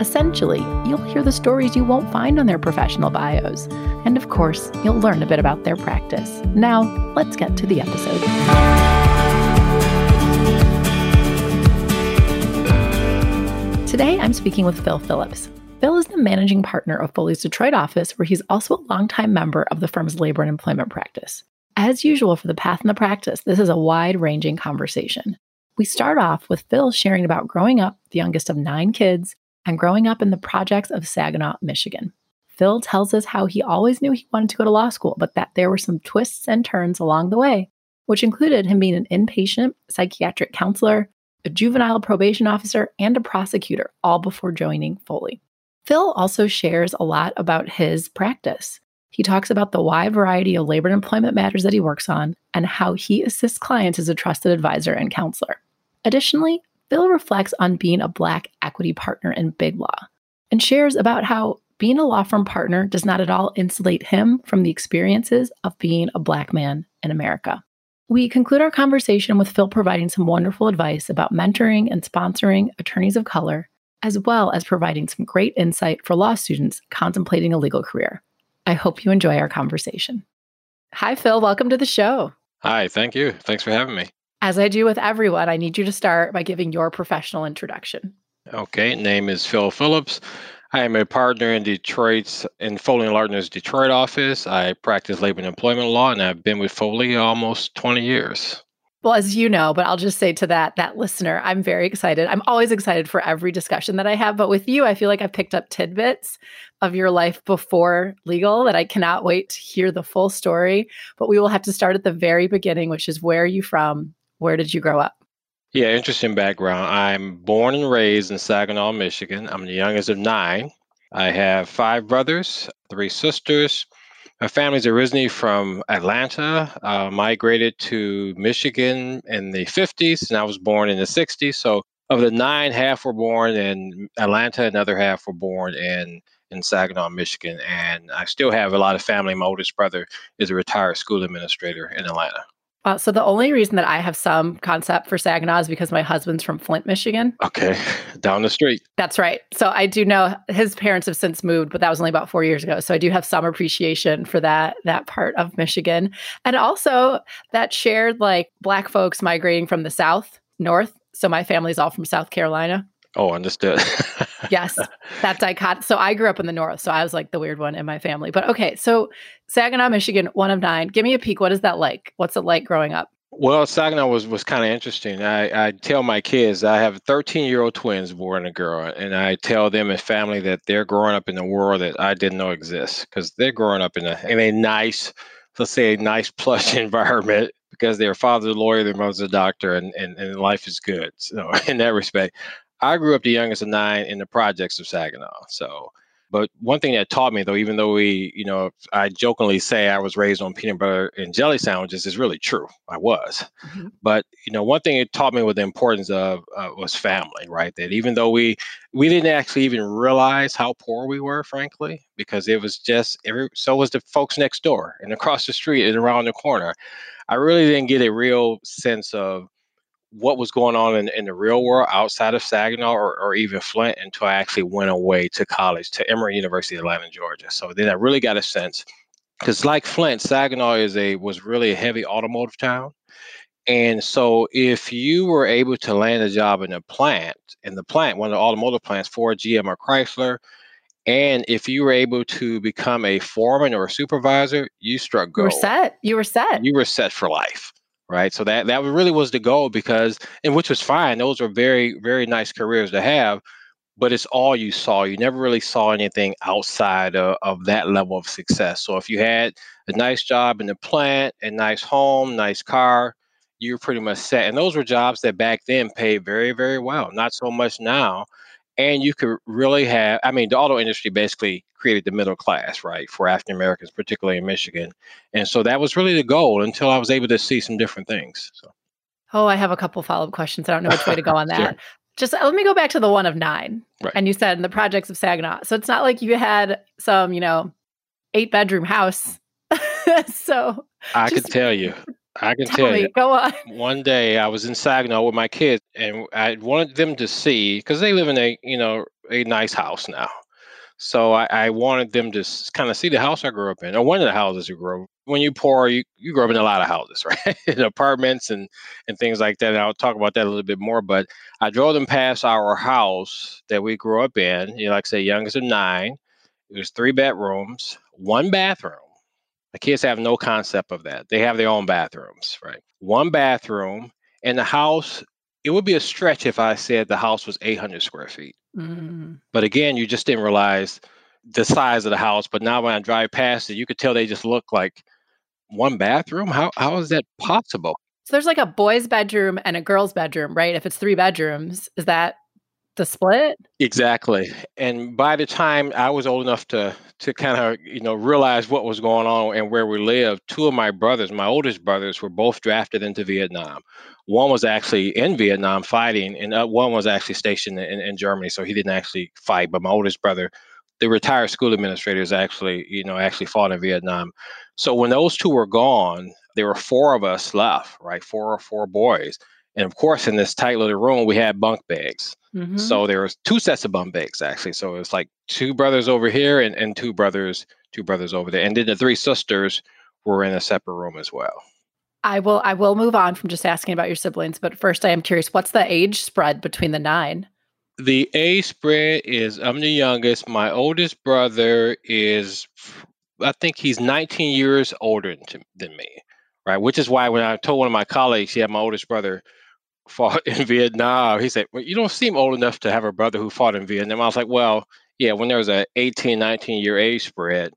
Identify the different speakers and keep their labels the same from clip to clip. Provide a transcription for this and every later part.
Speaker 1: Essentially, you'll hear the stories you won't find on their professional bios. And of course, you'll learn a bit about their practice. Now, let's get to the episode. Today, I'm speaking with Phil Phillips. Phil is the managing partner of Foley's Detroit office, where he's also a longtime member of the firm's labor and employment practice. As usual for the path and the practice, this is a wide ranging conversation. We start off with Phil sharing about growing up the youngest of nine kids and growing up in the projects of Saginaw, Michigan. Phil tells us how he always knew he wanted to go to law school, but that there were some twists and turns along the way, which included him being an inpatient psychiatric counselor, a juvenile probation officer, and a prosecutor, all before joining Foley. Phil also shares a lot about his practice. He talks about the wide variety of labor and employment matters that he works on and how he assists clients as a trusted advisor and counselor. Additionally, Phil reflects on being a Black equity partner in Big Law and shares about how being a law firm partner does not at all insulate him from the experiences of being a Black man in America. We conclude our conversation with Phil providing some wonderful advice about mentoring and sponsoring attorneys of color, as well as providing some great insight for law students contemplating a legal career. I hope you enjoy our conversation. Hi, Phil. Welcome to the show.
Speaker 2: Hi, thank you. Thanks for having me.
Speaker 1: As I do with everyone, I need you to start by giving your professional introduction.
Speaker 2: Okay, name is Phil Phillips. I am a partner in Detroit's in Foley and Lardner's Detroit office. I practice labor and employment law, and I've been with Foley almost 20 years.
Speaker 1: Well, as you know, but I'll just say to that that listener, I'm very excited. I'm always excited for every discussion that I have, but with you, I feel like I've picked up tidbits of your life before legal that I cannot wait to hear the full story. But we will have to start at the very beginning, which is where are you from? Where did you grow up?
Speaker 2: Yeah, interesting background. I'm born and raised in Saginaw, Michigan. I'm the youngest of nine. I have five brothers, three sisters. My family's originally from Atlanta, uh, migrated to Michigan in the 50s, and I was born in the 60s. So, of the nine, half were born in Atlanta, another half were born in in Saginaw, Michigan. And I still have a lot of family. My oldest brother is a retired school administrator in Atlanta.
Speaker 1: Uh, so the only reason that I have some concept for Saginaw is because my husband's from Flint, Michigan.
Speaker 2: Okay, down the street.
Speaker 1: That's right. So I do know his parents have since moved, but that was only about four years ago. So I do have some appreciation for that that part of Michigan, and also that shared like Black folks migrating from the South north. So my family's all from South Carolina.
Speaker 2: Oh, understood.
Speaker 1: yes, that dichotomy. So I grew up in the north, so I was like the weird one in my family. But okay, so Saginaw, Michigan, one of nine. Give me a peek. What is that like? What's it like growing up?
Speaker 2: Well, Saginaw was was kind of interesting. I, I tell my kids I have 13 year old twins, boy and a girl, and I tell them as family that they're growing up in a world that I didn't know exists because they're growing up in a in a nice, let's say, a nice plush environment because their father's a lawyer, their mother's a doctor, and, and, and life is good. So in that respect, I grew up the youngest of nine in the projects of Saginaw. So, but one thing that taught me, though, even though we, you know, I jokingly say I was raised on peanut butter and jelly sandwiches, is really true. I was. Mm-hmm. But you know, one thing it taught me was the importance of uh, was family, right? That even though we we didn't actually even realize how poor we were, frankly, because it was just every so was the folks next door and across the street and around the corner. I really didn't get a real sense of what was going on in, in the real world outside of Saginaw or, or even Flint until I actually went away to college to Emory University of Atlanta, Georgia. So then I really got a sense because like Flint, Saginaw is a was really a heavy automotive town. And so if you were able to land a job in a plant, in the plant, one of the automotive plants, Ford, GM, or Chrysler, and if you were able to become a foreman or a supervisor, you struck gold.
Speaker 1: You were set. You were set.
Speaker 2: You were set for life right? So that that really was the goal because, and which was fine. Those were very very nice careers to have, but it's all you saw. You never really saw anything outside of, of that level of success. So if you had a nice job in the plant, a nice home, nice car, you were pretty much set. And those were jobs that back then paid very very well. Not so much now. And you could really have i mean the auto industry basically created the middle class right for african americans particularly in michigan. And so that was really the goal until i was able to see some different things so.
Speaker 1: Oh i have a couple follow-up questions. I don't know which way to go on that. Sure. just let me go back to the one of nine. Right. and you said in the projects of saginaw. So it's not like you had some you know eight bedroom house. So
Speaker 2: i can tell you I can
Speaker 1: tell,
Speaker 2: tell you.
Speaker 1: Go on.
Speaker 2: One day I was in Saginaw with my kids, and I wanted them to see because they live in a you know a nice house now. So I, I wanted them to kind of see the house I grew up in, or one of the houses you grew up. When you poor, you, you grow up in a lot of houses, right? in apartments and and things like that. And I'll talk about that a little bit more. But I drove them past our house that we grew up in. You know, like I say, youngest of nine. It was three bedrooms, one bathroom the kids have no concept of that. They have their own bathrooms, right? One bathroom and the house. It would be a stretch if I said the house was 800 square feet. Mm. But again, you just didn't realize the size of the house. But now when I drive past it, you could tell they just look like one bathroom. How how is that possible?
Speaker 1: So there's like a boy's bedroom and a girl's bedroom, right? If it's three bedrooms, is that the split?
Speaker 2: Exactly. And by the time I was old enough to to kind of you know realize what was going on and where we lived, two of my brothers, my oldest brothers, were both drafted into Vietnam. One was actually in Vietnam fighting, and uh, one was actually stationed in, in Germany, so he didn't actually fight. But my oldest brother, the retired school administrators, actually you know actually fought in Vietnam. So when those two were gone, there were four of us left, right? Four or four boys and of course, in this tight little room, we had bunk beds. Mm-hmm. So there was two sets of bunk beds actually. So it was like two brothers over here and, and two brothers, two brothers over there. And then the three sisters were in a separate room as well.
Speaker 1: I will I will move on from just asking about your siblings, but first I am curious, what's the age spread between the nine?
Speaker 2: The age spread is I'm the youngest. My oldest brother is I think he's 19 years older than me, right? Which is why when I told one of my colleagues, yeah, my oldest brother fought in Vietnam. He said, Well, you don't seem old enough to have a brother who fought in Vietnam. I was like, Well, yeah, when there was a 18, 19 year age spread,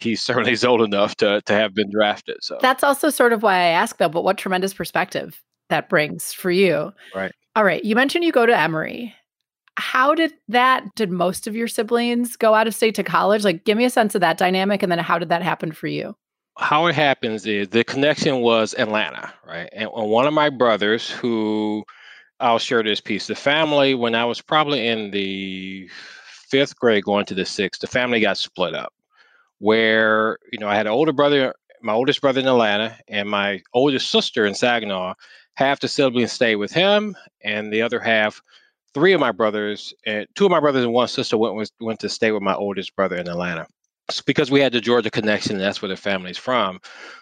Speaker 2: he certainly is old enough to, to have been drafted. So
Speaker 1: that's also sort of why I ask, though, but what tremendous perspective that brings for you.
Speaker 2: Right.
Speaker 1: All right. You mentioned you go to Emory. How did that, did most of your siblings go out of state to college? Like, give me a sense of that dynamic. And then how did that happen for you?
Speaker 2: How it happens is the connection was Atlanta, right? And one of my brothers, who I'll share this piece, the family, when I was probably in the fifth grade going to the sixth, the family got split up. Where, you know, I had an older brother, my oldest brother in Atlanta, and my oldest sister in Saginaw. Half the siblings stayed with him, and the other half, three of my brothers, and two of my brothers and one sister went, went to stay with my oldest brother in Atlanta because we had the Georgia connection, and that's where the family's from.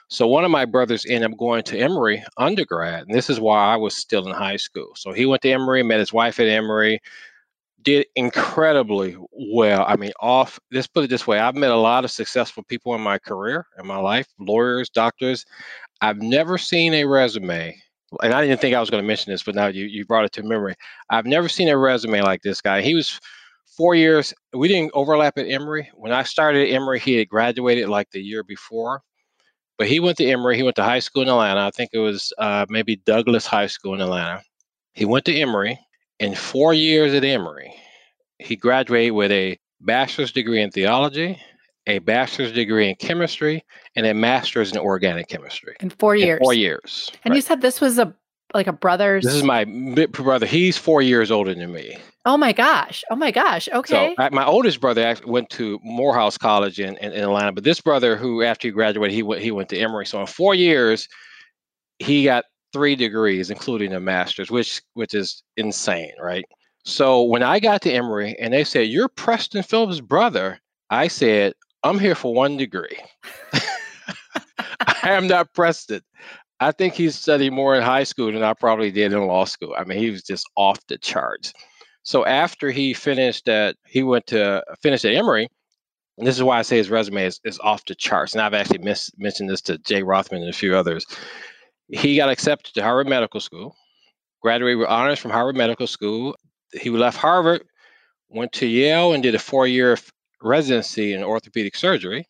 Speaker 2: So one of my brothers ended up going to Emory undergrad, and this is why I was still in high school. So he went to Emory, met his wife at Emory, did incredibly well. I mean, off. Let's put it this way: I've met a lot of successful people in my career, in my life, lawyers, doctors. I've never seen a resume. And I didn't think I was going to mention this, but now you, you brought it to memory. I've never seen a resume like this guy. He was four years. We didn't overlap at Emory. When I started at Emory, he had graduated like the year before. But he went to Emory. He went to high school in Atlanta. I think it was uh, maybe Douglass High School in Atlanta. He went to Emory. In four years at Emory, he graduated with a bachelor's degree in theology, a bachelor's degree in chemistry, and a master's in organic chemistry.
Speaker 1: In four years.
Speaker 2: In four years.
Speaker 1: And right. you said this was a like a brother's.
Speaker 2: This is my brother. He's four years older than me.
Speaker 1: Oh my gosh! Oh my gosh! Okay.
Speaker 2: So I, my oldest brother actually went to Morehouse College in, in, in, Atlanta, but this brother, who after he graduated, he went he went to Emory. So in four years, he got three degrees, including a master's, which which is insane, right? So when I got to Emory and they said you're Preston Phillips' brother, I said I'm here for one degree. I am not Preston. I think he studied more in high school than I probably did in law school. I mean, he was just off the charts. So after he finished at, he went to finish at Emory. And this is why I say his resume is, is off the charts. And I've actually miss, mentioned this to Jay Rothman and a few others. He got accepted to Harvard Medical School, graduated with honors from Harvard Medical School. He left Harvard, went to Yale, and did a four year residency in orthopedic surgery,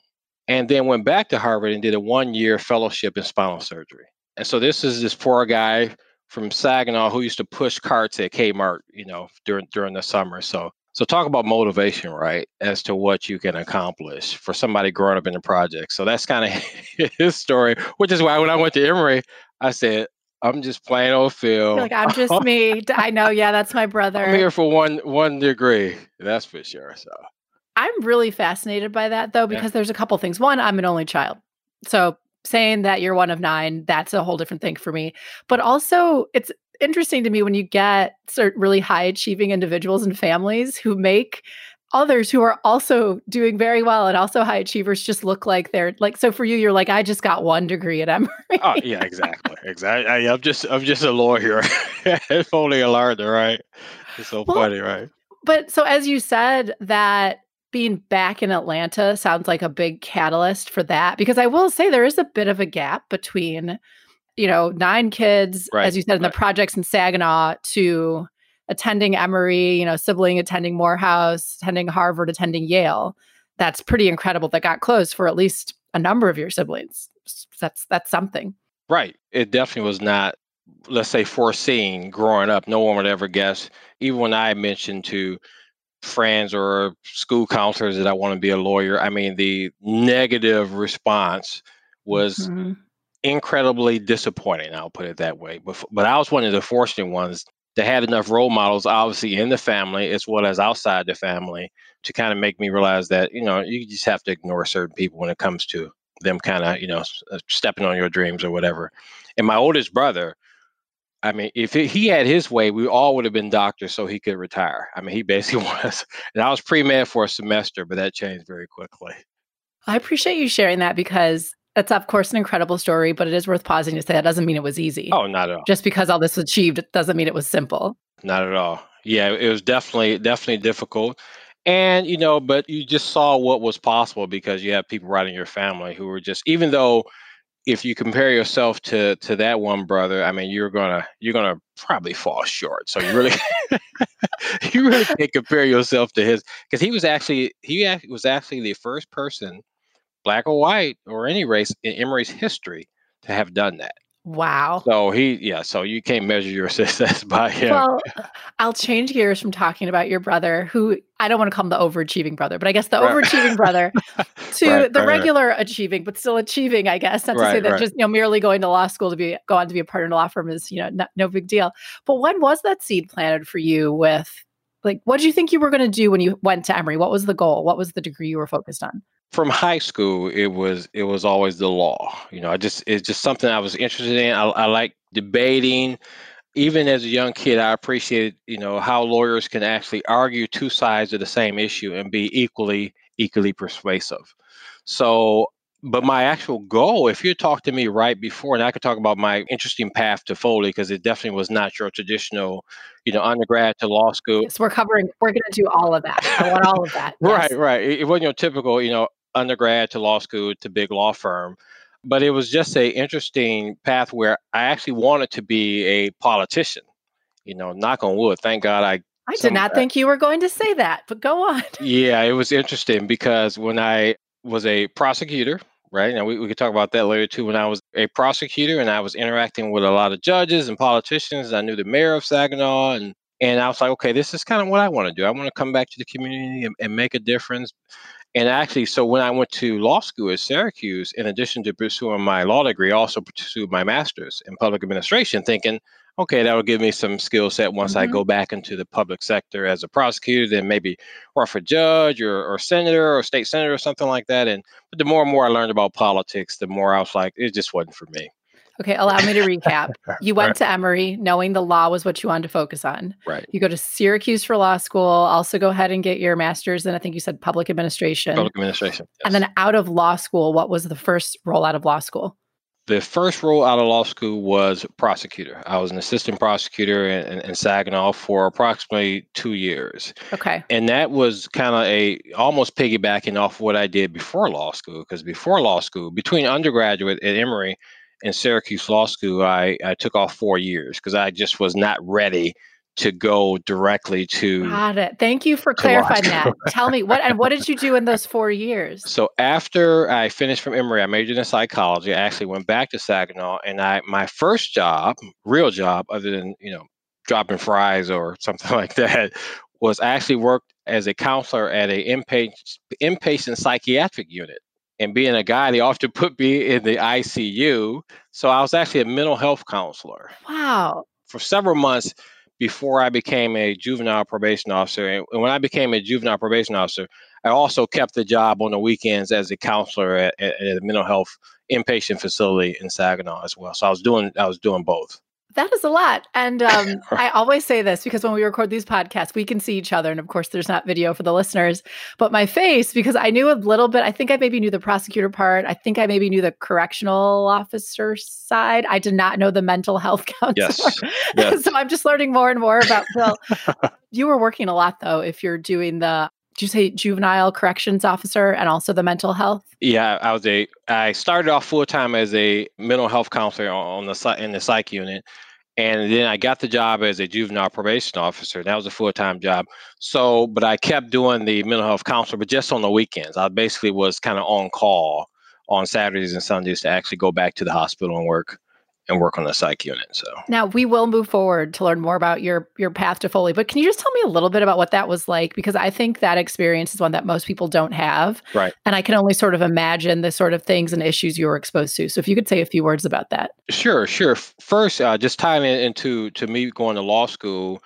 Speaker 2: and then went back to Harvard and did a one year fellowship in spinal surgery. And so this is this poor guy from Saginaw who used to push carts at Kmart, you know, during during the summer. So So talk about motivation, right? As to what you can accomplish for somebody growing up in the project. So that's kind of his story, which is why when I went to Emory, I said, I'm just plain old Phil.
Speaker 1: like I'm just me. I know. Yeah, that's my brother.
Speaker 2: I'm here for one one degree. That's for sure. So
Speaker 1: I'm really fascinated by that though, because yeah. there's a couple things. One, I'm an only child. So saying that you're one of nine, that's a whole different thing for me. But also it's interesting to me when you get certain really high achieving individuals and families who make others who are also doing very well and also high achievers just look like they're like so for you you're like I just got one degree at Emory.
Speaker 2: oh yeah, exactly. Exactly. I, am just I'm just a lawyer. if only a learner, right? It's so well, funny, right?
Speaker 1: But so as you said that being back in Atlanta sounds like a big catalyst for that because I will say there is a bit of a gap between you know, nine kids, right, as you said, in right. the projects in Saginaw to attending Emory, you know, sibling attending Morehouse, attending Harvard, attending Yale. That's pretty incredible that got closed for at least a number of your siblings. That's that's something.
Speaker 2: Right. It definitely was not, let's say, foreseen growing up. No one would ever guess. Even when I mentioned to friends or school counselors that I want to be a lawyer, I mean, the negative response was mm-hmm incredibly disappointing. I'll put it that way. But but I was one of the fortunate ones that had enough role models, obviously in the family as well as outside the family, to kind of make me realize that you know you just have to ignore certain people when it comes to them kind of you know uh, stepping on your dreams or whatever. And my oldest brother. I mean, if he had his way, we all would have been doctors so he could retire. I mean, he basically was. And I was pre med for a semester, but that changed very quickly.
Speaker 1: I appreciate you sharing that because that's, of course an incredible story, but it is worth pausing to say that doesn't mean it was easy.
Speaker 2: Oh, not at all.
Speaker 1: Just because all this was achieved doesn't mean it was simple.
Speaker 2: Not at all. Yeah, it was definitely definitely difficult. And you know, but you just saw what was possible because you have people right in your family who were just even though if you compare yourself to to that one brother, I mean, you're gonna you're gonna probably fall short. So you really you really can't compare yourself to his because he was actually he was actually the first person black or white or any race in Emory's history to have done that.
Speaker 1: Wow.
Speaker 2: So he, yeah, so you can't measure your success by him.
Speaker 1: Well, I'll change gears from talking about your brother, who I don't want to call him the overachieving brother, but I guess the right. overachieving brother to right, the right, regular achieving, but still achieving, I guess. Not to say that just, you know, merely going to law school to be, go on to be a partner in a law firm is, you know, not, no big deal. But when was that seed planted for you with, like, what did you think you were going to do when you went to Emory? What was the goal? What was the degree you were focused on?
Speaker 2: From high school it was it was always the law you know i just it's just something i was interested in i, I like debating. Even as a young kid i appreciated you know how lawyers can actually argue two sides of the same issue and be equally equally persuasive. So but my actual goal, if you talked to me right before, and I could talk about my interesting path to Foley because it definitely was not your traditional, you know, undergrad to law school.
Speaker 1: Yes, we're covering. We're going to do all of that. I want all of that.
Speaker 2: Yes. Right, right. It, it wasn't your typical, you know, undergrad to law school to big law firm, but it was just a interesting path where I actually wanted to be a politician. You know, knock on wood. Thank God I
Speaker 1: I did not uh think you were going to say that, but go on.
Speaker 2: Yeah, it was interesting because when I was a prosecutor, right? And we, we could talk about that later too. When I was a prosecutor and I was interacting with a lot of judges and politicians, I knew the mayor of Saginaw and and I was like, okay, this is kind of what I want to do. I want to come back to the community and, and make a difference. And actually, so when I went to law school at Syracuse, in addition to pursuing my law degree, I also pursued my master's in public administration, thinking, okay, that will give me some skill set once mm-hmm. I go back into the public sector as a prosecutor, then maybe or for judge or, or senator or state senator or something like that. And but the more and more I learned about politics, the more I was like, it just wasn't for me.
Speaker 1: Okay, allow me to recap. You went right. to Emory knowing the law was what you wanted to focus on.
Speaker 2: Right.
Speaker 1: You go to Syracuse for law school, also go ahead and get your master's in, I think you said public administration.
Speaker 2: Public administration. Yes.
Speaker 1: And then out of law school, what was the first role out of law school?
Speaker 2: The first role out of law school was prosecutor. I was an assistant prosecutor in, in, in, Saginaw for approximately two years.
Speaker 1: Okay.
Speaker 2: And that was kind of a almost piggybacking off what I did before law school, because before law school, between undergraduate at Emory and Syracuse Law School, I, I took off four years because I just was not ready to go directly to
Speaker 1: Got it. Thank you for clarifying that. Tell me what and what did you do in those four years?
Speaker 2: So after I finished from Emory, I majored in psychology. I actually went back to Saginaw and I my first job, real job, other than, you know, dropping fries or something like that, was I actually worked as a counselor at a inpatient, inpatient psychiatric unit. And being a guy, they often put me in the ICU. So I was actually a mental health counselor.
Speaker 1: Wow.
Speaker 2: For several months before I became a juvenile probation officer. And when I became a juvenile probation officer, I also kept the job on the weekends as a counselor at, at, a mental health inpatient facility in Saginaw as well. So I was doing I was doing both.
Speaker 1: That is a lot. And um, I always say this because when we record these podcasts, we can see each other. And of course, there's not video for the listeners, but my face, because I knew a little bit, I think I maybe knew the prosecutor part. I think I maybe knew the correctional officer side. I did not know the mental health counselor.
Speaker 2: Yes. yes.
Speaker 1: so I'm just learning more and more about Phil. you were working a lot, though, if you're doing the did you say juvenile corrections officer and also the mental health?
Speaker 2: Yeah, I was a. I started off full time as a mental health counselor on the in the psych unit, and then I got the job as a juvenile probation officer. That was a full time job. So, but I kept doing the mental health counselor, but just on the weekends. I basically was kind of on call on Saturdays and Sundays to actually go back to the hospital and work and work on the psych unit. So
Speaker 1: now we will move forward to learn more about your your path to Foley. But can you just tell me a little bit about what that was like? Because I think that experience is one that most people don't have.
Speaker 2: Right.
Speaker 1: And I can only sort of imagine the sort of things and issues you were exposed to. So if you could say a few words about that.
Speaker 2: Sure, sure. First, uh, just tying it into to me going to law school.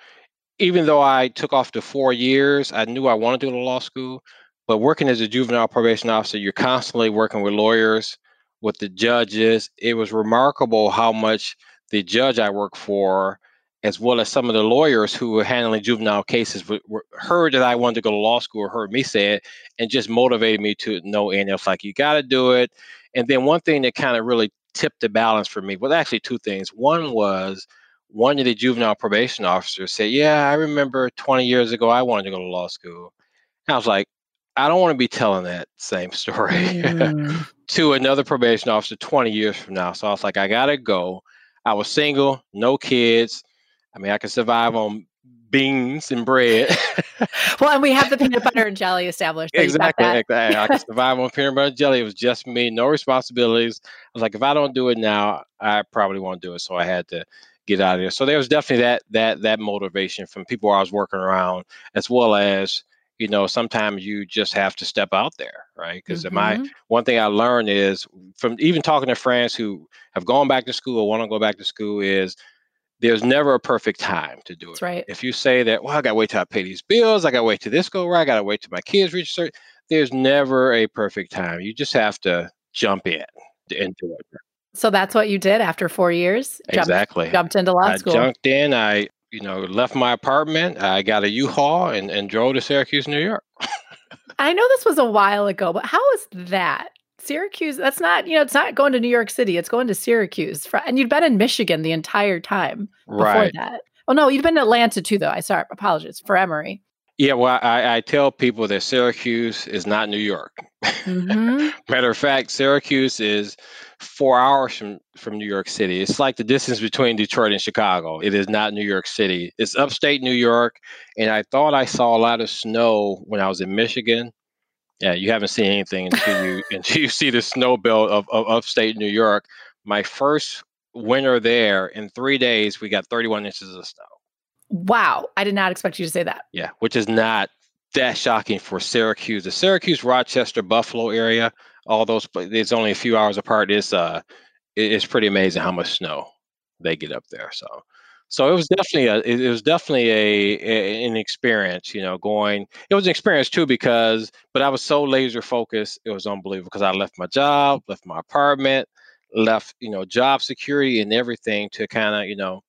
Speaker 2: Even though I took off the four years, I knew I wanted to go to law school. But working as a juvenile probation officer, you're constantly working with lawyers with the judges. It was remarkable how much the judge I worked for, as well as some of the lawyers who were handling juvenile cases, were, were, heard that I wanted to go to law school, heard me say it, and just motivated me to know. It's like you got to do it. And then one thing that kind of really tipped the balance for me well, actually two things. One was one of the juvenile probation officers said, "Yeah, I remember 20 years ago I wanted to go to law school." And I was like, I don't want to be telling that same story mm. to another probation officer 20 years from now. So I was like, I gotta go. I was single, no kids. I mean, I could survive on beans and bread.
Speaker 1: well, and we have the peanut butter and jelly established.
Speaker 2: exactly. exactly. I could survive on peanut butter and jelly. It was just me, no responsibilities. I was like, if I don't do it now, I probably won't do it. So I had to get out of there. So there was definitely that that that motivation from people I was working around, as well as you know, sometimes you just have to step out there, right? Because mm-hmm. my one thing I learned is from even talking to friends who have gone back to school or want to go back to school is there's never a perfect time to do it.
Speaker 1: That's right.
Speaker 2: If you say that, well, I gotta wait till I pay these bills, I gotta wait till this go right, I gotta wait till my kids reach certain there's never a perfect time. You just have to jump in and do it.
Speaker 1: So that's what you did after four years?
Speaker 2: Jumped, exactly.
Speaker 1: Jumped into law school.
Speaker 2: I jumped in. I you know, left my apartment. I got a U-Haul and, and drove to Syracuse, New York.
Speaker 1: I know this was a while ago, but how is that? Syracuse, that's not, you know, it's not going to New York City, it's going to Syracuse. And you'd been in Michigan the entire time before
Speaker 2: right.
Speaker 1: that. Oh, no, you'd been in Atlanta too, though. I sorry, apologies for Emory.
Speaker 2: Yeah, well, I, I, tell people that Syracuse is not New York. Mm-hmm. Matter of fact, Syracuse is four hours from, from New York City. It's like the distance between Detroit and Chicago. It is not New York City. It's upstate New York. And I thought I saw a lot of snow when I was in Michigan. Yeah, you haven't seen anything until you until you see the snow belt of, of upstate New York. My first winter there, in three days, we got 31 inches of snow.
Speaker 1: Wow. I did not expect you to say that.
Speaker 2: Yeah, which is not that shocking for Syracuse. The Syracuse, Rochester, Buffalo area, all those, it's only a few hours apart. It's, uh, it's pretty amazing how much snow they get up there. So, so it was definitely a, it was definitely a, a, an experience, you know, going, it was an experience too, because, but I was so laser focused. It was unbelievable because I left my job, left my apartment, left, you know, job security and everything to kind of, you know,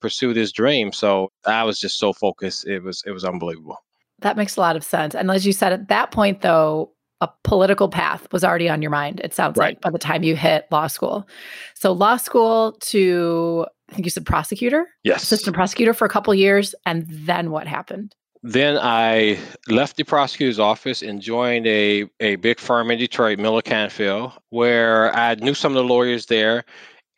Speaker 2: pursue this dream. So I was just so focused. It was it was unbelievable.
Speaker 1: That makes a lot of sense. And as you said, at that point though, a political path was already on your mind, it sounds right. like, by the time you hit law school. So law school to I think you said prosecutor?
Speaker 2: Yes.
Speaker 1: Assistant prosecutor for a couple years. And then what happened?
Speaker 2: Then I left the prosecutor's office and joined a, a big firm in Detroit, Miller Canfield, where I knew some of the lawyers there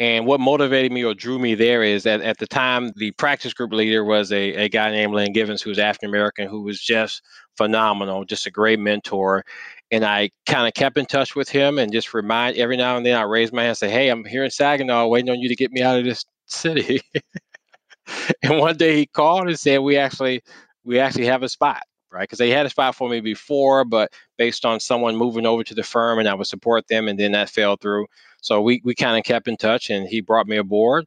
Speaker 2: and what motivated me or drew me there is that at the time, the practice group leader was a, a guy named Len Givens, who was African American, who was just phenomenal, just a great mentor. And I kind of kept in touch with him and just remind every now and then I raise my hand and say, Hey, I'm here in Saginaw waiting on you to get me out of this city. and one day he called and said, We actually we actually have a spot, right? Because they had a spot for me before, but based on someone moving over to the firm and I would support them, and then that fell through. So we, we kind of kept in touch and he brought me aboard.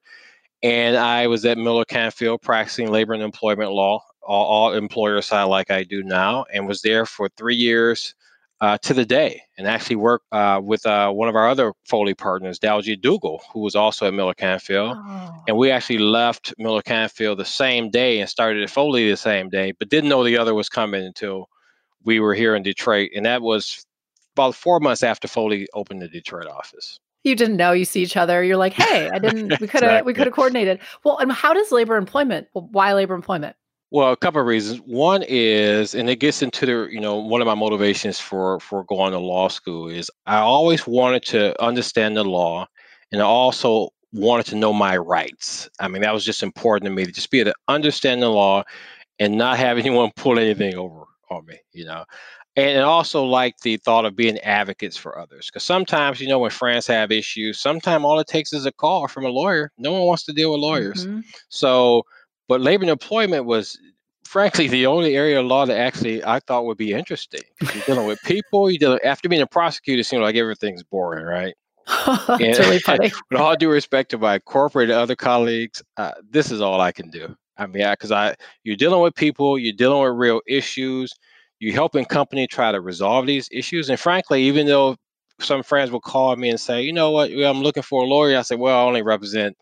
Speaker 2: And I was at Miller Canfield practicing labor and employment law, all, all employer side like I do now, and was there for three years uh, to the day and actually worked uh, with uh, one of our other Foley partners, Dalgie Dougal, who was also at Miller Canfield. Oh. And we actually left Miller Canfield the same day and started at Foley the same day, but didn't know the other was coming until we were here in Detroit. And that was about four months after Foley opened the Detroit office.
Speaker 1: You didn't know you see each other. You're like, hey, I didn't. We could have. exactly. We could have coordinated. Well, and how does labor employment? Why labor employment?
Speaker 2: Well, a couple of reasons. One is, and it gets into the, you know, one of my motivations for for going to law school is I always wanted to understand the law, and I also wanted to know my rights. I mean, that was just important to me to just be able to understand the law and not have anyone pull anything over on me, you know. And also like the thought of being advocates for others. Because sometimes, you know, when friends have issues, sometimes all it takes is a call from a lawyer. No one wants to deal with lawyers. Mm-hmm. So but labor and employment was, frankly, the only area of law that actually I thought would be interesting. You're dealing with people. You dealing after being a prosecutor, it seems like everything's boring, right?
Speaker 1: That's and, really funny.
Speaker 2: with all due respect to my corporate and other colleagues, uh, this is all I can do. I mean, yeah, because I, I, you're dealing with people, you're dealing with real issues, you're helping company try to resolve these issues, and frankly, even though some friends will call me and say, you know what, I'm looking for a lawyer, I say, well, I only represent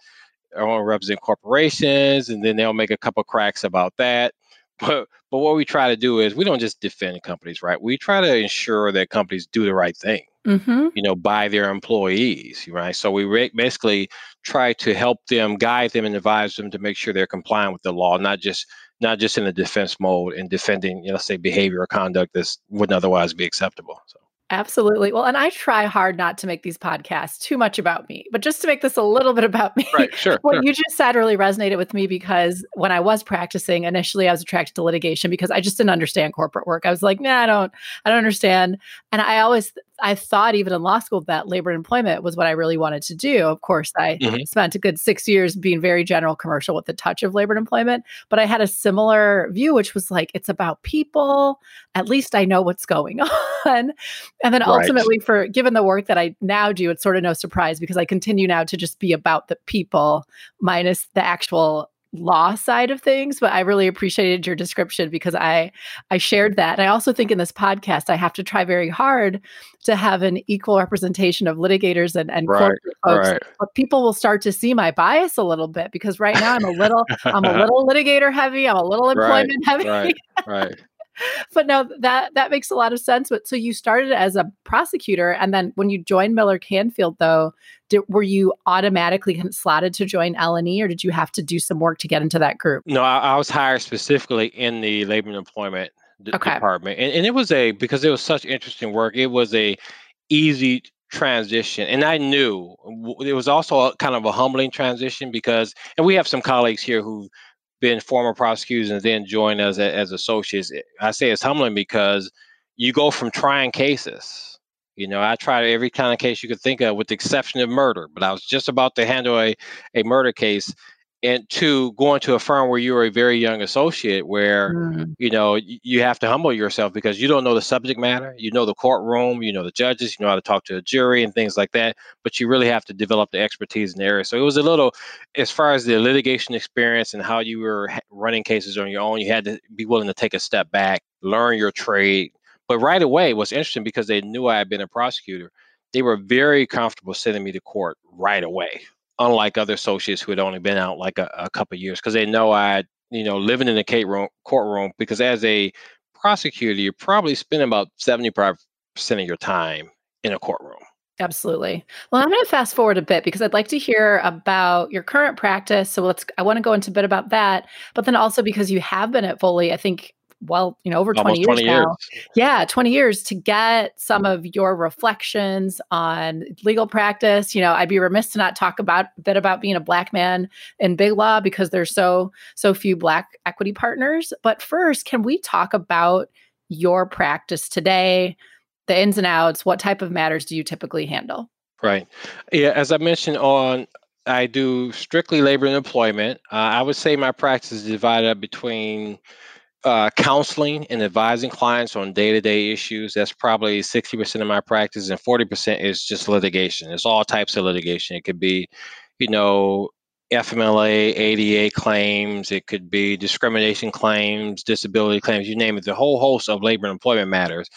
Speaker 2: I to represent corporations, and then they'll make a couple cracks about that. But but what we try to do is we don't just defend companies, right? We try to ensure that companies do the right thing. Mm-hmm. You know, by their employees, right? So we re- basically try to help them, guide them, and advise them to make sure they're compliant with the law, not just not just in a defense mode and defending, you know, say behavior or conduct that wouldn't otherwise be acceptable. So.
Speaker 1: Absolutely. Well, and I try hard not to make these podcasts too much about me, but just to make this a little bit about me.
Speaker 2: Right, sure.
Speaker 1: what
Speaker 2: sure.
Speaker 1: you just said really resonated with me because when I was practicing, initially I was attracted to litigation because I just didn't understand corporate work. I was like, nah, I don't, I don't understand. And I always I thought even in law school that labor and employment was what I really wanted to do. Of course, I mm-hmm. spent a good six years being very general commercial with the touch of labor and employment, but I had a similar view, which was like, it's about people. At least I know what's going on. And then ultimately, right. for given the work that I now do, it's sort of no surprise because I continue now to just be about the people minus the actual law side of things but i really appreciated your description because i i shared that and i also think in this podcast i have to try very hard to have an equal representation of litigators and, and right, corporate folks right. but people will start to see my bias a little bit because right now i'm a little i'm a little litigator heavy i'm a little employment
Speaker 2: right,
Speaker 1: heavy
Speaker 2: right right
Speaker 1: but no, that that makes a lot of sense. But so you started as a prosecutor, and then when you joined Miller Canfield, though, did, were you automatically slotted to join L and E, or did you have to do some work to get into that group?
Speaker 2: No, I, I was hired specifically in the labor and employment d- okay. department, and, and it was a because it was such interesting work. It was a easy transition and i knew it was also a, kind of a humbling transition because and we have some colleagues here who been former prosecutors and then joined us as, as associates. I say it's humbling because you go from trying cases. You know, I tried every kind of case you could think of, with the exception of murder. But I was just about to handle a, a murder case, and to going to a firm where you're a very young associate where mm-hmm. you know you have to humble yourself because you don't know the subject matter you know the courtroom you know the judges you know how to talk to a jury and things like that but you really have to develop the expertise in the area. So it was a little as far as the litigation experience and how you were running cases on your own you had to be willing to take a step back learn your trade. But right away was interesting because they knew i had been a prosecutor they were very comfortable sending me to court right away unlike other associates who had only been out like a, a couple years because they know I, you know, living in the room, courtroom because as a prosecutor, you're probably spend about 75% of your time in a courtroom.
Speaker 1: Absolutely. Well, I'm going to fast forward a bit because I'd like to hear about your current practice. So let's, I want to go into a bit about that, but then also because you have been at Foley, I think well, you know, over 20 years 20 now. Yeah, 20 years to get some of your reflections on legal practice. You know, I'd be remiss to not talk about a bit about being a black man in big law because there's so so few black equity partners. But first, can we talk about your practice today, the ins and outs, what type of matters do you typically handle?
Speaker 2: Right. Yeah, as I mentioned on I do strictly labor and employment. Uh, I would say my practice is divided up between uh, counseling and advising clients on day-to-day issues. That's probably 60% of my practice, and 40% is just litigation. It's all types of litigation. It could be, you know, FMLA, ADA claims. It could be discrimination claims, disability claims. You name it. The whole host of labor and employment matters.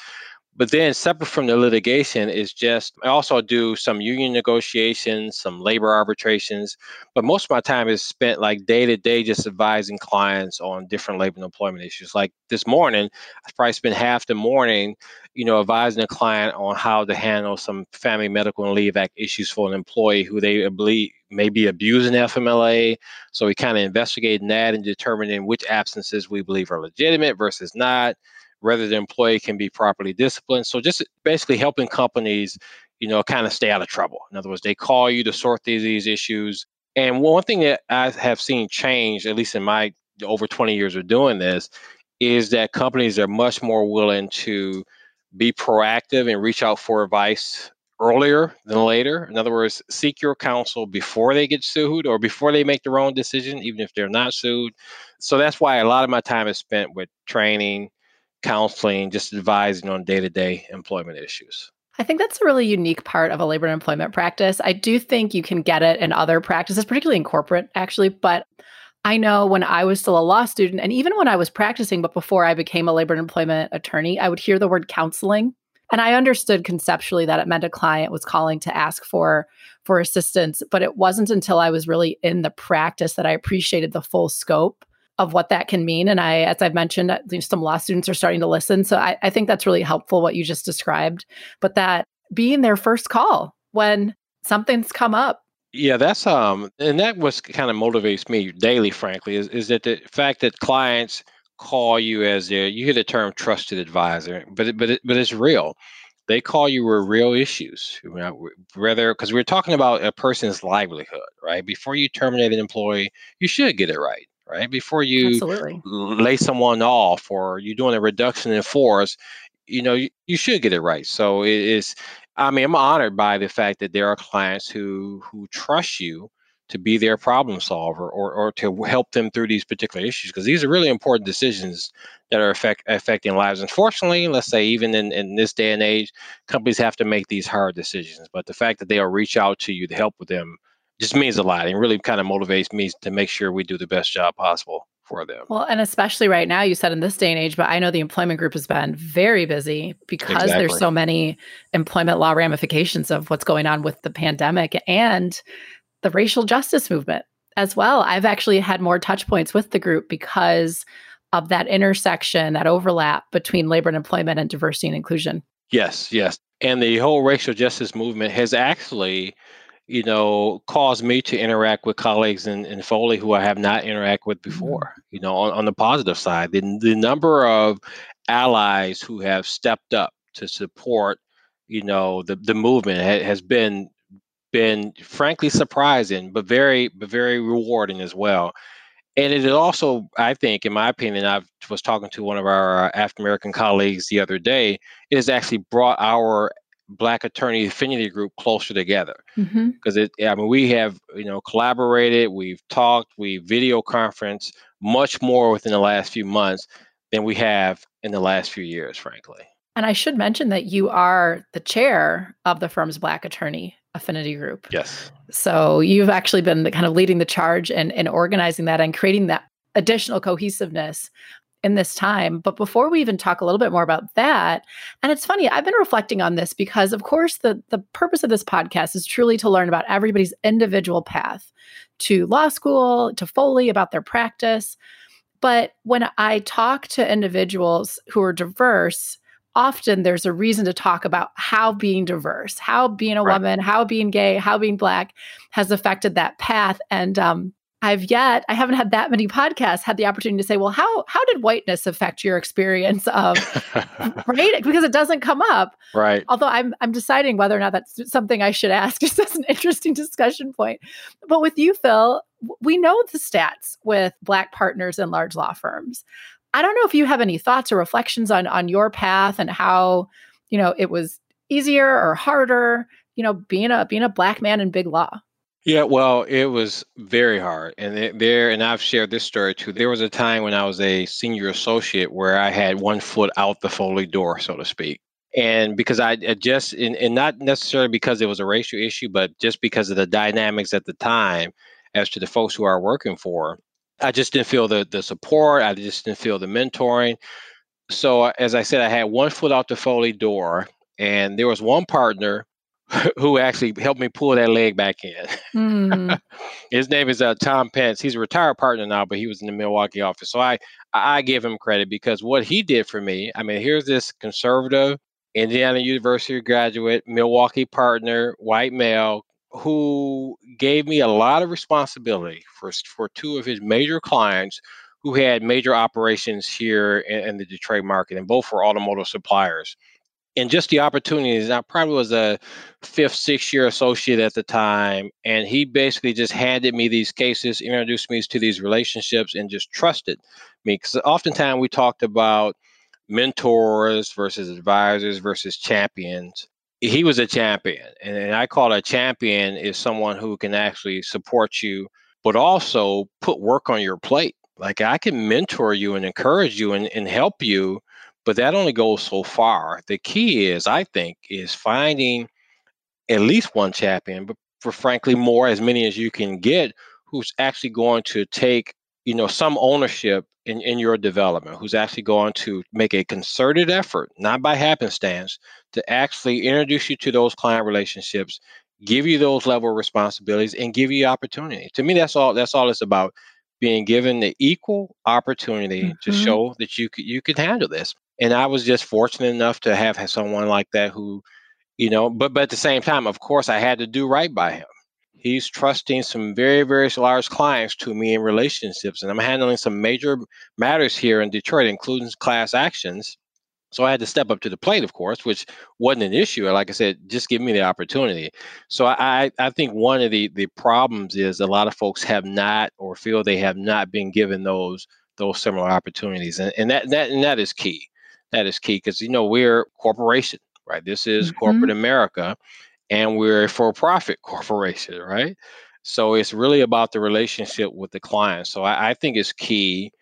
Speaker 2: But then, separate from the litigation, is just I also do some union negotiations, some labor arbitrations. But most of my time is spent like day to day just advising clients on different labor and employment issues. Like this morning, I probably spent half the morning, you know, advising a client on how to handle some family medical and leave act issues for an employee who they believe may be abusing FMLA. So we kind of investigating that and determining which absences we believe are legitimate versus not whether the employee can be properly disciplined. So just basically helping companies, you know, kind of stay out of trouble. In other words, they call you to sort these, these issues. And one thing that I have seen change, at least in my over 20 years of doing this, is that companies are much more willing to be proactive and reach out for advice earlier than later. In other words, seek your counsel before they get sued or before they make their own decision, even if they're not sued. So that's why a lot of my time is spent with training, counseling, just advising on day to day employment issues.
Speaker 1: I think that's a really unique part of a labor and employment practice. I do think you can get it in other practices, particularly in corporate, actually. But I know when I was still a law student, and even when I was practicing, but before I became a labor and employment attorney, I would hear the word counseling. And I understood conceptually that it meant a client was calling to ask for for assistance, but it wasn't until I was really in the practice that I appreciated the full scope of what that can mean. And I, as I've mentioned, some law students are starting to listen. So I, I think that's really helpful what you just described. But that being their first call when something's come up.
Speaker 2: Yeah, that's um, and that was kind of motivates me daily, frankly, is, is that the fact that clients call you as their you hear the term trusted advisor, but it, but it, but it's real. They call you with real issues, whether because we're talking about a person's livelihood, right? Before you terminate an employee, you should get it right right? Before you
Speaker 1: Absolutely.
Speaker 2: lay someone off or you're doing a reduction in force, you know, you, you should get it right. So it is, I mean, I'm honored by the fact that there are clients who who trust you to be their problem solver or, or to help them through these particular issues because these are really important decisions that are affect, affecting lives. Unfortunately, let's say even in, in this day and age, companies have to make these hard decisions. But the fact that they'll reach out to you to help with them just means a lot and really kind of motivates me to make sure we do the best job possible for them.
Speaker 1: Well, and especially right now, you said in this day and age, but I know the employment group has been very busy because exactly. there's so many employment law ramifications of what's going on with the pandemic and the racial justice movement as well. I've actually had more touch points with the group because of that intersection, that overlap between labor and employment and diversity and inclusion.
Speaker 2: Yes, yes. And the whole racial justice movement has actually you know, caused me to interact with colleagues in, in Foley who I have not interacted with mm-hmm. before. You know, on, on the positive side, the, the number of allies who have stepped up to support, you know, the, the movement ha- has been been frankly surprising, but very but very rewarding as well. And it is also, I think, in my opinion, I was talking to one of our uh, African American colleagues the other day. It has actually brought our Black Attorney Affinity Group closer together because mm-hmm. it. I mean, we have you know collaborated, we've talked, we video conference much more within the last few months than we have in the last few years, frankly.
Speaker 1: And I should mention that you are the chair of the firm's Black Attorney Affinity Group.
Speaker 2: Yes.
Speaker 1: So you've actually been the, kind of leading the charge and, and organizing that and creating that additional cohesiveness in this time. But before we even talk a little bit more about that, and it's funny, I've been reflecting on this because, of course, the, the purpose of this podcast is truly to learn about everybody's individual path to law school, to Foley, about their practice. But when I talk to individuals who are diverse, often there's a reason to talk about how being diverse, how being a right. woman, how being gay, how being black has affected that path. And um, I've yet, I haven't had that many podcasts had the opportunity to say, well, how how did whiteness affect your experience of right? Because it doesn't come up.
Speaker 2: Right.
Speaker 1: Although I'm I'm deciding whether or not that's something I should ask. Just as an interesting discussion point. But with you, Phil, we know the stats with black partners in large law firms. I don't know if you have any thoughts or reflections on on your path and how, you know, it was easier or harder, you know, being a being a black man in big law.
Speaker 2: Yeah, well, it was very hard. And there, and I've shared this story too. There was a time when I was a senior associate where I had one foot out the Foley door, so to speak. And because I, just, and, and not necessarily because it was a racial issue, but just because of the dynamics at the time as to the folks who are working for, I just didn't feel the, the support. I just didn't feel the mentoring. So, uh, as I said, I had one foot out the Foley door, and there was one partner who actually helped me pull that leg back in. Mm. His name is uh, Tom Pence. He's a retired partner now, but he was in the Milwaukee office. So I I give him credit because what he did for me. I mean, here's this conservative Indiana University graduate, Milwaukee partner, white male, who gave me a lot of responsibility for for two of his major clients who had major operations here in, in the Detroit market, and both were automotive suppliers and just the opportunities. I probably was a fifth, sixth year associate at the time, and he basically just handed me these cases, introduced me to these relationships, and just trusted me. Because oftentimes we talked about mentors versus advisors versus champions. He was a champion, and I call a champion is someone who can actually support you, but also put work on your plate. Like I can mentor you and encourage you and, and help you but that only goes so far. The key is, I think, is finding at least one champion, but for frankly, more as many as you can get, who's actually going to take, you know, some ownership in, in your development, who's actually going to make a concerted effort, not by happenstance, to actually introduce you to those client relationships, give you those level of responsibilities, and give you opportunity. To me, that's all. That's all it's about. Being given the equal opportunity mm-hmm. to show that you could, you could handle this and I was just fortunate enough to have someone like that who, you know, but but at the same time, of course, I had to do right by him. He's trusting some very very large clients to me in relationships, and I'm handling some major matters here in Detroit, including class actions. So I had to step up to the plate, of course, which wasn't an issue. Like I said, just give me the opportunity. So I, I think one of the the problems is a lot of folks have not or feel they have not been given those those similar opportunities, and, and that that and that is key that is key because you know we're corporation, right? This is mm-hmm. corporate America, and we're a for-profit corporation, right? So it's really about the relationship with the client. So I, I think it's key,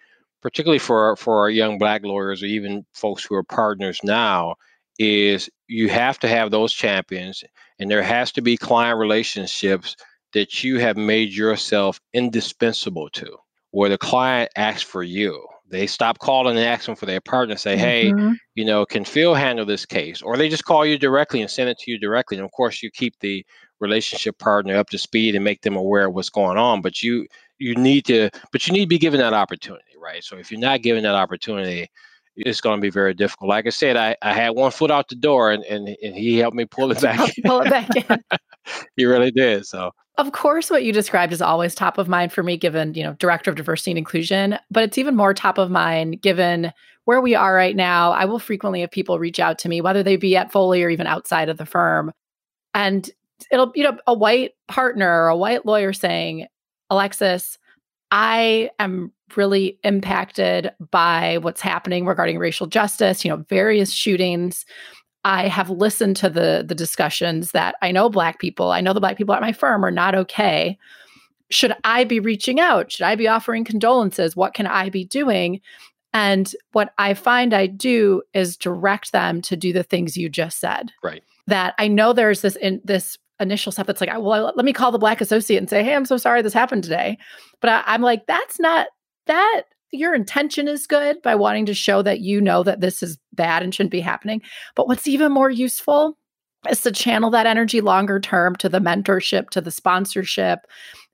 Speaker 2: particularly for for our young black lawyers or even folks who are partners now, is you have to have those champions, and there has to be client relationships that you have made yourself indispensable to, where the client asks for you they stop calling and asking for their partner, and say, hey, mm-hmm. you know, can Phil handle this case? Or they just call you directly and send it to you directly. And of course, you keep the relationship partner up to speed and make them aware of what's going on. But you you need to, but you need to be given that opportunity, right? So if you're not given that opportunity, it's going to be very difficult. Like I said, I, I had one foot out the door and, and, and he helped me pull it back.
Speaker 1: pull it back in.
Speaker 2: he really did. So
Speaker 1: of course, what you described is always top of mind for me, given, you know, director of diversity and inclusion, but it's even more top of mind given where we are right now. I will frequently have people reach out to me, whether they be at Foley or even outside of the firm. And it'll, you know, a white partner or a white lawyer saying, Alexis, I am really impacted by what's happening regarding racial justice, you know, various shootings. I have listened to the the discussions that I know black people, I know the black people at my firm are not okay. Should I be reaching out? Should I be offering condolences? What can I be doing? And what I find I do is direct them to do the things you just said.
Speaker 2: Right.
Speaker 1: That I know there's this in this initial stuff that's like, well, let me call the black associate and say, hey, I'm so sorry this happened today. But I, I'm like, that's not that your intention is good by wanting to show that you know that this is bad and shouldn't be happening. But what's even more useful is to channel that energy longer term to the mentorship, to the sponsorship,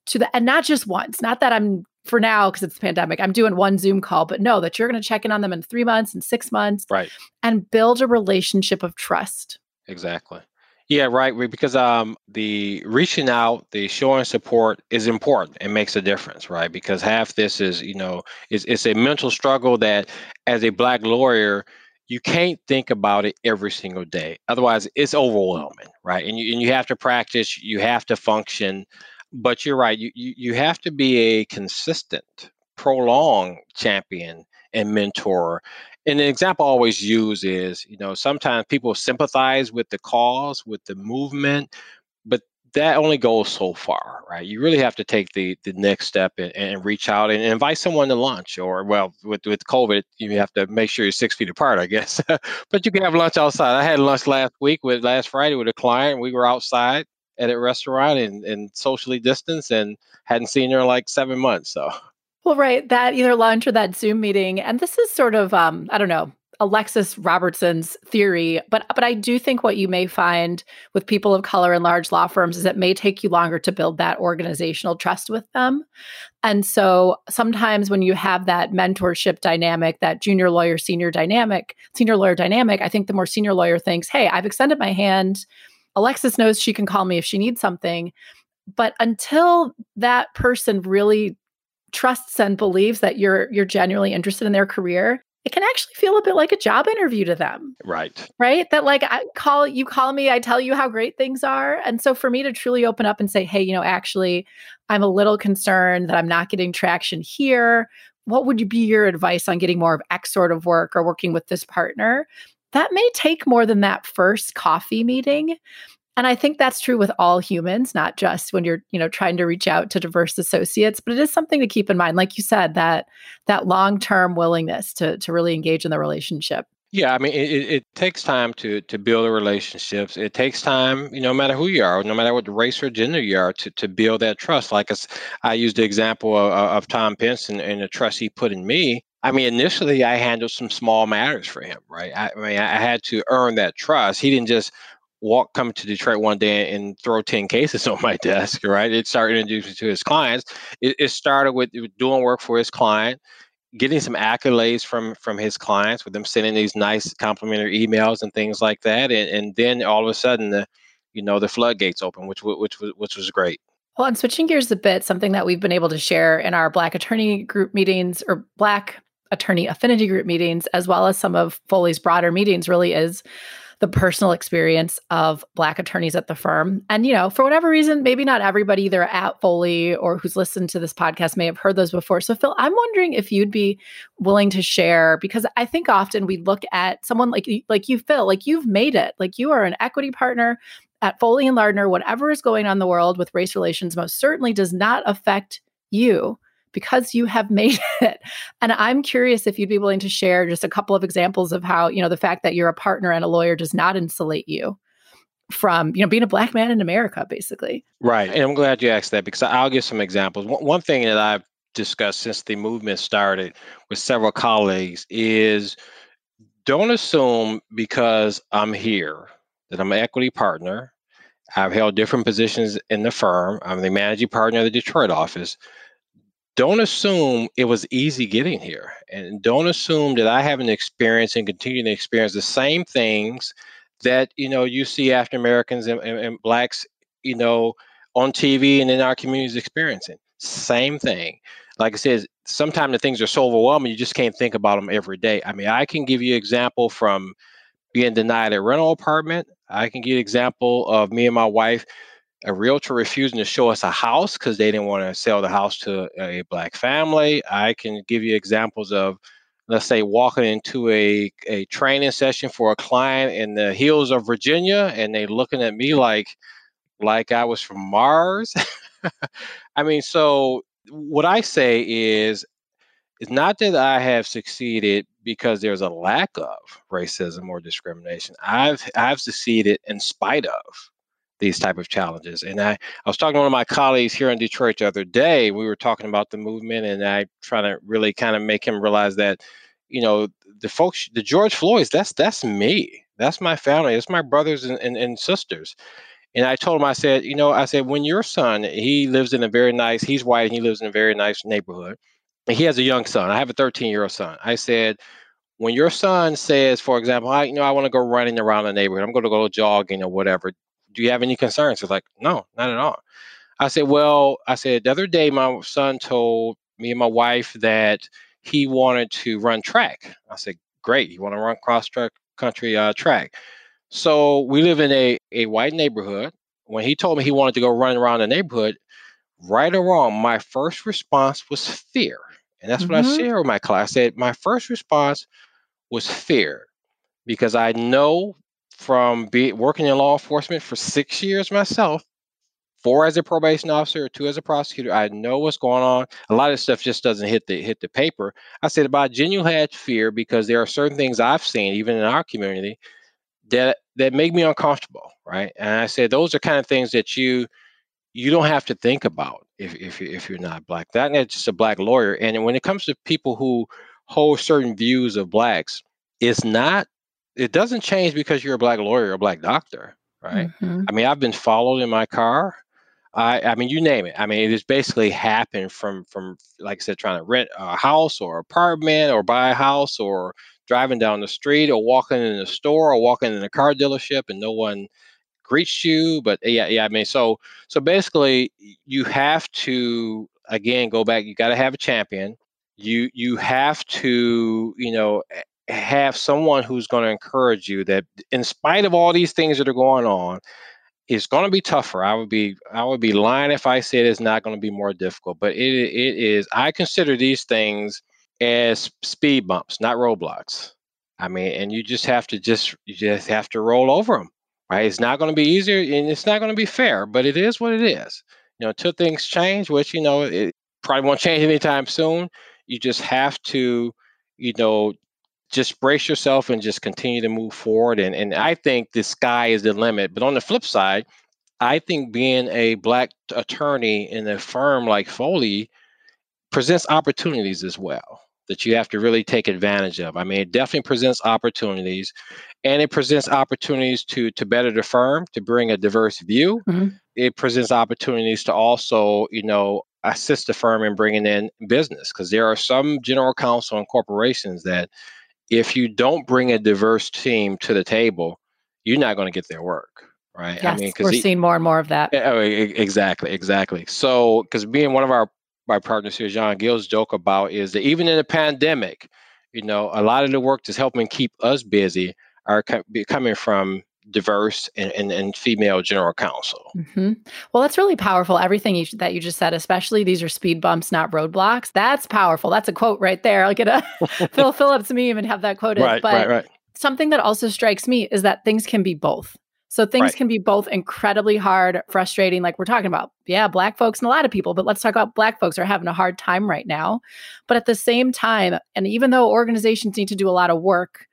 Speaker 1: to the, and not just once, not that I'm for now because it's the pandemic i'm doing one zoom call but know that you're going to check in on them in three months and six months
Speaker 2: right
Speaker 1: and build a relationship of trust
Speaker 2: exactly yeah, right. Because um, the reaching out, the showing support is important. It makes a difference, right? Because half this is, you know, it's, it's a mental struggle that, as a black lawyer, you can't think about it every single day. Otherwise, it's overwhelming, right? And you and you have to practice. You have to function. But you're right. You you, you have to be a consistent, prolonged champion and mentor and an example I always use is, you know, sometimes people sympathize with the cause, with the movement, but that only goes so far, right? You really have to take the the next step and, and reach out and invite someone to lunch, or well, with with COVID, you have to make sure you're six feet apart, I guess. but you can have lunch outside. I had lunch last week with last Friday with a client. We were outside at a restaurant and, and socially distanced, and hadn't seen her in like seven months. So.
Speaker 1: Well, right. That either lunch or that Zoom meeting. And this is sort of, um, I don't know, Alexis Robertson's theory, but but I do think what you may find with people of color in large law firms is it may take you longer to build that organizational trust with them. And so sometimes when you have that mentorship dynamic, that junior lawyer senior dynamic, senior lawyer dynamic, I think the more senior lawyer thinks, "Hey, I've extended my hand. Alexis knows she can call me if she needs something." But until that person really trusts and believes that you're you're genuinely interested in their career, it can actually feel a bit like a job interview to them.
Speaker 2: Right.
Speaker 1: Right. That like I call you call me, I tell you how great things are. And so for me to truly open up and say, hey, you know, actually, I'm a little concerned that I'm not getting traction here. What would be your advice on getting more of X sort of work or working with this partner? That may take more than that first coffee meeting and i think that's true with all humans not just when you're you know trying to reach out to diverse associates but it is something to keep in mind like you said that that long-term willingness to to really engage in the relationship
Speaker 2: yeah, I mean, it, it takes time to to build relationships. It takes time, you know, no matter who you are, no matter what race or gender you are, to to build that trust. Like I used the example of, of Tom Pence and, and the trust he put in me. I mean, initially I handled some small matters for him, right? I, I mean, I had to earn that trust. He didn't just walk come to Detroit one day and throw 10 cases on my desk, right? It started introducing to his clients. It, it started with doing work for his client, getting some accolades from from his clients with them sending these nice complimentary emails and things like that. And, and then all of a sudden the you know the floodgates open, which which which was great.
Speaker 1: Well, and switching gears a bit, something that we've been able to share in our Black attorney group meetings or Black attorney affinity group meetings, as well as some of Foley's broader meetings, really is the personal experience of Black attorneys at the firm. And, you know, for whatever reason, maybe not everybody either at Foley or who's listened to this podcast may have heard those before. So, Phil, I'm wondering if you'd be willing to share because I think often we look at someone like like you, Phil, like you've made it, like you are an equity partner at Foley and Lardner. Whatever is going on in the world with race relations most certainly does not affect you because you have made it. And I'm curious if you'd be willing to share just a couple of examples of how, you know, the fact that you're a partner and a lawyer does not insulate you from, you know, being a black man in America, basically.
Speaker 2: Right. And I'm glad you asked that because I'll give some examples. One thing that I've discussed since the movement started with several colleagues is don't assume because I'm here that I'm an equity partner. I've held different positions in the firm. I'm the managing partner of the Detroit office don't assume it was easy getting here and don't assume that i haven't experienced and continue to experience the same things that you know you see african americans and, and, and, blacks you know on tv and in our communities experiencing. Same thing. Like i said sometimes the things are so overwhelming you just can't think about them every day. I mean i can give you example from being denied a rental apartment. I can give you example of me and my wife a realtor refusing to show us a house because they didn't want to sell the house to a black family. I can give you examples of, let's say, walking into a, a training session for a client in the hills of Virginia and they looking at me like like I was from Mars. I mean, so what I say is it's not that I have succeeded because there's a lack of racism or discrimination. I've I've succeeded in spite of these type of challenges. And I, I was talking to one of my colleagues here in Detroit the other day. We were talking about the movement, and I trying to really kind of make him realize that, you know, the folks, the George Floyds, that's that's me. That's my family. it's my brothers and, and, and sisters. And I told him, I said, you know, I said, when your son, he lives in a very nice, he's white and he lives in a very nice neighborhood. And he has a young son. I have a 13 year old son. I said, when your son says, for example, I, you know, I want to go running around the neighborhood, I'm going to go jogging or whatever do you have any concerns? He's like, no, not at all. I said, well, I said, the other day my son told me and my wife that he wanted to run track. I said, great. You want to run cross track country uh, track. So we live in a, a white neighborhood. When he told me he wanted to go run around the neighborhood, right or wrong, my first response was fear. And that's mm-hmm. what I mm-hmm. share with my class. I said, my first response was fear because I know from be, working in law enforcement for six years myself four as a probation officer two as a prosecutor. I know what's going on. A lot of stuff just doesn't hit the hit the paper. I said about genuine had fear because there are certain things I've seen, even in our community, that that make me uncomfortable, right? And I said those are kind of things that you you don't have to think about if if, if you're not black. That That is just a black lawyer. And when it comes to people who hold certain views of blacks, it's not it doesn't change because you're a black lawyer or a black doctor, right? Mm-hmm. I mean, I've been followed in my car. I, I mean, you name it. I mean, it has basically happened from from like I said, trying to rent a house or apartment or buy a house or driving down the street or walking in a store or walking in a car dealership and no one greets you. But yeah, yeah. I mean, so so basically, you have to again go back. You got to have a champion. You you have to you know have someone who's going to encourage you that in spite of all these things that are going on it's going to be tougher. I would be i would be lying if i said it's not going to be more difficult but it it is i consider these things as speed bumps not roadblocks. I mean and you just have to just you just have to roll over them right? It's not going to be easier and it's not going to be fair but it is what it is. You know until things change which you know it probably won't change anytime soon you just have to you know just brace yourself and just continue to move forward. And and I think the sky is the limit. But on the flip side, I think being a black attorney in a firm like Foley presents opportunities as well that you have to really take advantage of. I mean, it definitely presents opportunities and it presents opportunities to to better the firm, to bring a diverse view. Mm-hmm. It presents opportunities to also, you know, assist the firm in bringing in business because there are some general counsel and corporations that if you don't bring a diverse team to the table, you're not going to get their work, right?
Speaker 1: Yes, I mean, we're he, seeing more and more of that.
Speaker 2: Oh, exactly, exactly. So, because being one of our my partners here, John Gill's joke about is that even in a pandemic, you know, a lot of the work that's helping keep us busy are co- coming from diverse and, and, and, female general counsel.
Speaker 1: Mm-hmm. Well, that's really powerful. Everything you, that you just said, especially these are speed bumps, not roadblocks. That's powerful. That's a quote right there. I'll get a Phil Phillips meme and have that quoted.
Speaker 2: Right,
Speaker 1: but
Speaker 2: right, right.
Speaker 1: something that also strikes me is that things can be both. So things right. can be both incredibly hard, frustrating, like we're talking about. Yeah, black folks and a lot of people, but let's talk about black folks are having a hard time right now. But at the same time, and even though organizations need to do a lot of work,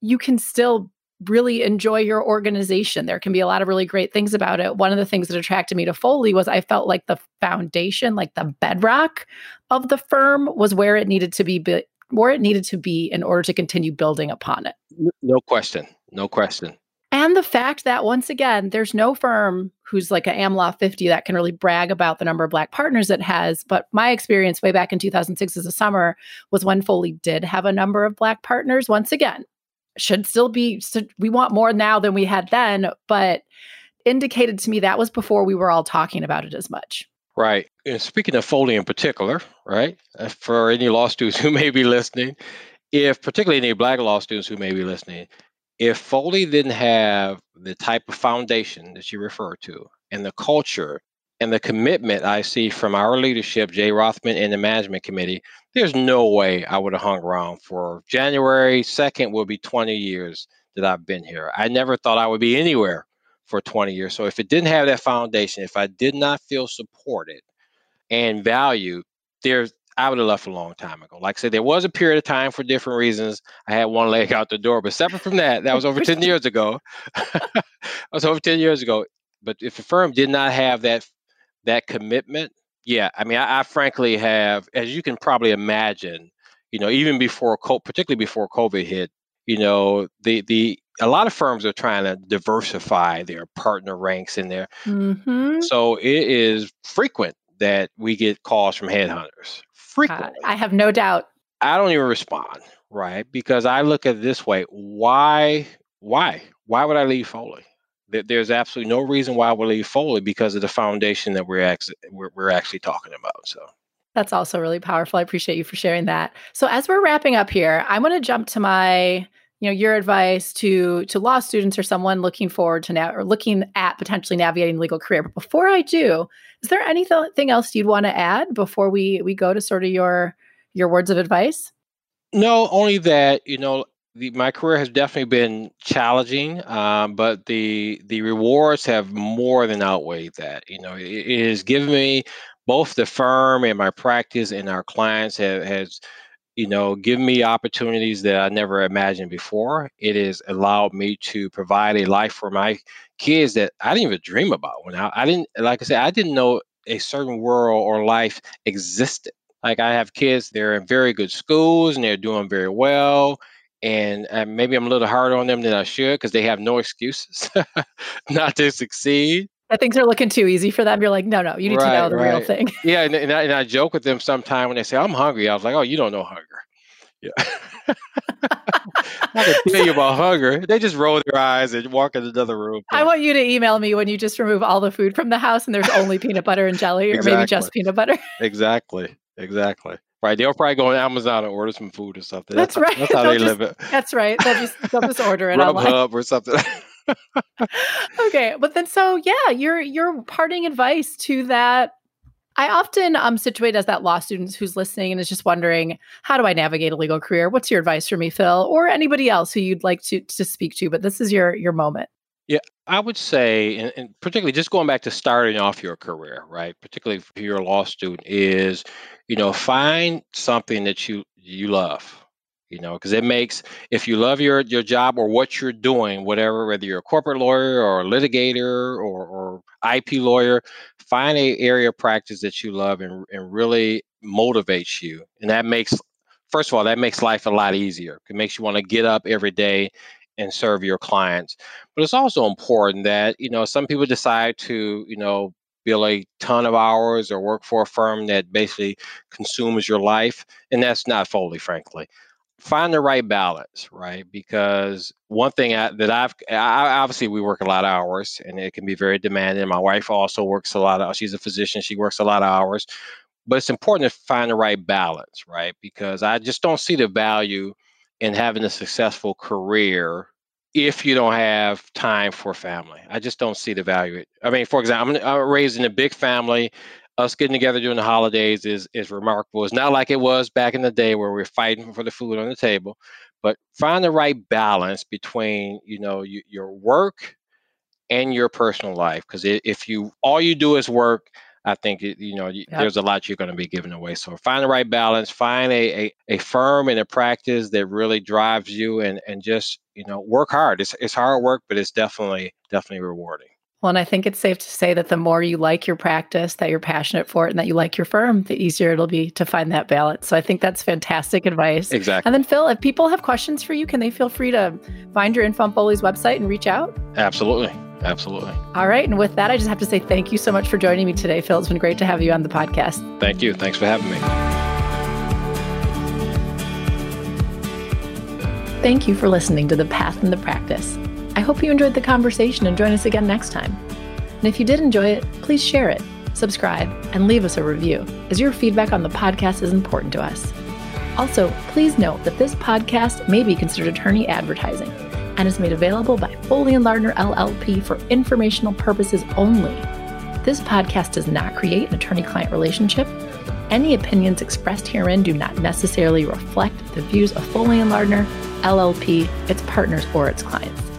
Speaker 1: you can still really enjoy your organization. There can be a lot of really great things about it. One of the things that attracted me to Foley was I felt like the foundation, like the bedrock of the firm was where it needed to be where it needed to be in order to continue building upon it.
Speaker 2: No question. No question.
Speaker 1: And the fact that once again, there's no firm who's like an AmLaw 50 that can really brag about the number of black partners it has. But my experience way back in 2006 as a summer was when Foley did have a number of black partners. Once again, should still be we want more now than we had then but indicated to me that was before we were all talking about it as much.
Speaker 2: Right. And speaking of foley in particular right uh, for any law students who may be listening if particularly any black law students who may be listening if foley didn't have the type of foundation that you refer to and the culture and the commitment I see from our leadership, Jay Rothman and the management committee, there's no way I would have hung around for January 2nd will be 20 years that I've been here. I never thought I would be anywhere for 20 years. So if it didn't have that foundation, if I did not feel supported and valued, there's I would have left a long time ago. Like I said, there was a period of time for different reasons. I had one leg out the door, but separate from that, that was over 10 years ago. that was over 10 years ago. But if the firm did not have that that commitment, yeah, I mean, I, I, frankly have, as you can probably imagine, you know, even before, particularly before COVID hit, you know, the the a lot of firms are trying to diversify their partner ranks in there. Mm-hmm. So it is frequent that we get calls from headhunters. Frequently,
Speaker 1: uh, I have no doubt.
Speaker 2: I don't even respond, right? Because I look at it this way: why, why, why would I leave Foley? There's absolutely no reason why we leave Foley because of the foundation that we're actually we're, we're actually talking about. So
Speaker 1: that's also really powerful. I appreciate you for sharing that. So as we're wrapping up here, I want to jump to my you know your advice to to law students or someone looking forward to now or looking at potentially navigating legal career. But before I do, is there anything else you'd want to add before we we go to sort of your your words of advice?
Speaker 2: No, only that you know the, my career has definitely been challenging, um, but the the rewards have more than outweighed that. You know, it, it has given me both the firm and my practice and our clients have has you know given me opportunities that I never imagined before. It has allowed me to provide a life for my kids that I didn't even dream about. When I, I didn't, like I said, I didn't know a certain world or life existed. Like I have kids, they're in very good schools and they're doing very well and uh, maybe I'm a little harder on them than I should because they have no excuses not to succeed.
Speaker 1: That things are looking too easy for them. You're like, no, no, you need right, to know the right. real thing.
Speaker 2: yeah, and, and, I, and I joke with them sometime when they say I'm hungry. I was like, oh, you don't know hunger. Yeah. I can tell you about hunger. They just roll their eyes and walk in another room.
Speaker 1: I want you to email me when you just remove all the food from the house and there's only peanut butter and jelly, or exactly. maybe just peanut butter.
Speaker 2: exactly. Exactly. Right. They'll probably go on Amazon and order some food or something.
Speaker 1: That's, that's right.
Speaker 2: That's how they
Speaker 1: just,
Speaker 2: live it.
Speaker 1: That's right. They'll just, they'll just order it
Speaker 2: Grubhub or something.
Speaker 1: okay. But then so yeah, your your parting advice to that I often um situate as that law student who's listening and is just wondering, how do I navigate a legal career? What's your advice for me, Phil, or anybody else who you'd like to to speak to? But this is your your moment.
Speaker 2: Yeah, I would say, and, and, particularly just going back to starting off your career, right? Particularly if you're a law student, is you know find something that you you love, you know, because it makes if you love your your job or what you're doing, whatever, whether you're a corporate lawyer or a litigator or, or IP lawyer, find a area of practice that you love and and really motivates you, and that makes first of all that makes life a lot easier. It makes you want to get up every day and serve your clients. But it's also important that, you know, some people decide to, you know, bill a ton of hours or work for a firm that basically consumes your life. And that's not Foley, frankly. Find the right balance, right? Because one thing I, that I've I, obviously we work a lot of hours and it can be very demanding. My wife also works a lot of. She's a physician. She works a lot of hours, but it's important to find the right balance, right? Because I just don't see the value in having a successful career if you don't have time for family. I just don't see the value. I mean, for example, I'm, I'm raised in a big family. Us getting together during the holidays is is remarkable. It's not like it was back in the day where we are fighting for the food on the table, but find the right balance between you know you, your work and your personal life. Because if you all you do is work, I think you know yep. there's a lot you're going to be giving away. So find the right balance. Find a, a, a firm and a practice that really drives you, and and just you know work hard. It's it's hard work, but it's definitely definitely rewarding.
Speaker 1: Well, and I think it's safe to say that the more you like your practice, that you're passionate for it, and that you like your firm, the easier it'll be to find that balance. So I think that's fantastic advice.
Speaker 2: Exactly.
Speaker 1: And then, Phil, if people have questions for you, can they feel free to find your info on Foley's website and reach out?
Speaker 2: Absolutely. Absolutely.
Speaker 1: All right. And with that, I just have to say thank you so much for joining me today, Phil. It's been great to have you on the podcast.
Speaker 2: Thank you. Thanks for having me.
Speaker 1: Thank you for listening to The Path and the Practice. I hope you enjoyed the conversation and join us again next time. And if you did enjoy it, please share it, subscribe, and leave us a review, as your feedback on the podcast is important to us. Also, please note that this podcast may be considered attorney advertising and is made available by Foley and Lardner LLP for informational purposes only. This podcast does not create an attorney client relationship. Any opinions expressed herein do not necessarily reflect the views of Foley and Lardner LLP, its partners, or its clients.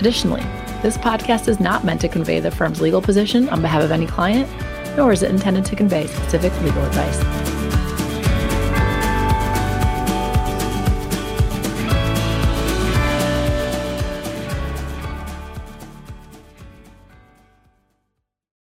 Speaker 1: Additionally, this podcast is not meant to convey the firm's legal position on behalf of any client, nor is it intended to convey specific legal advice.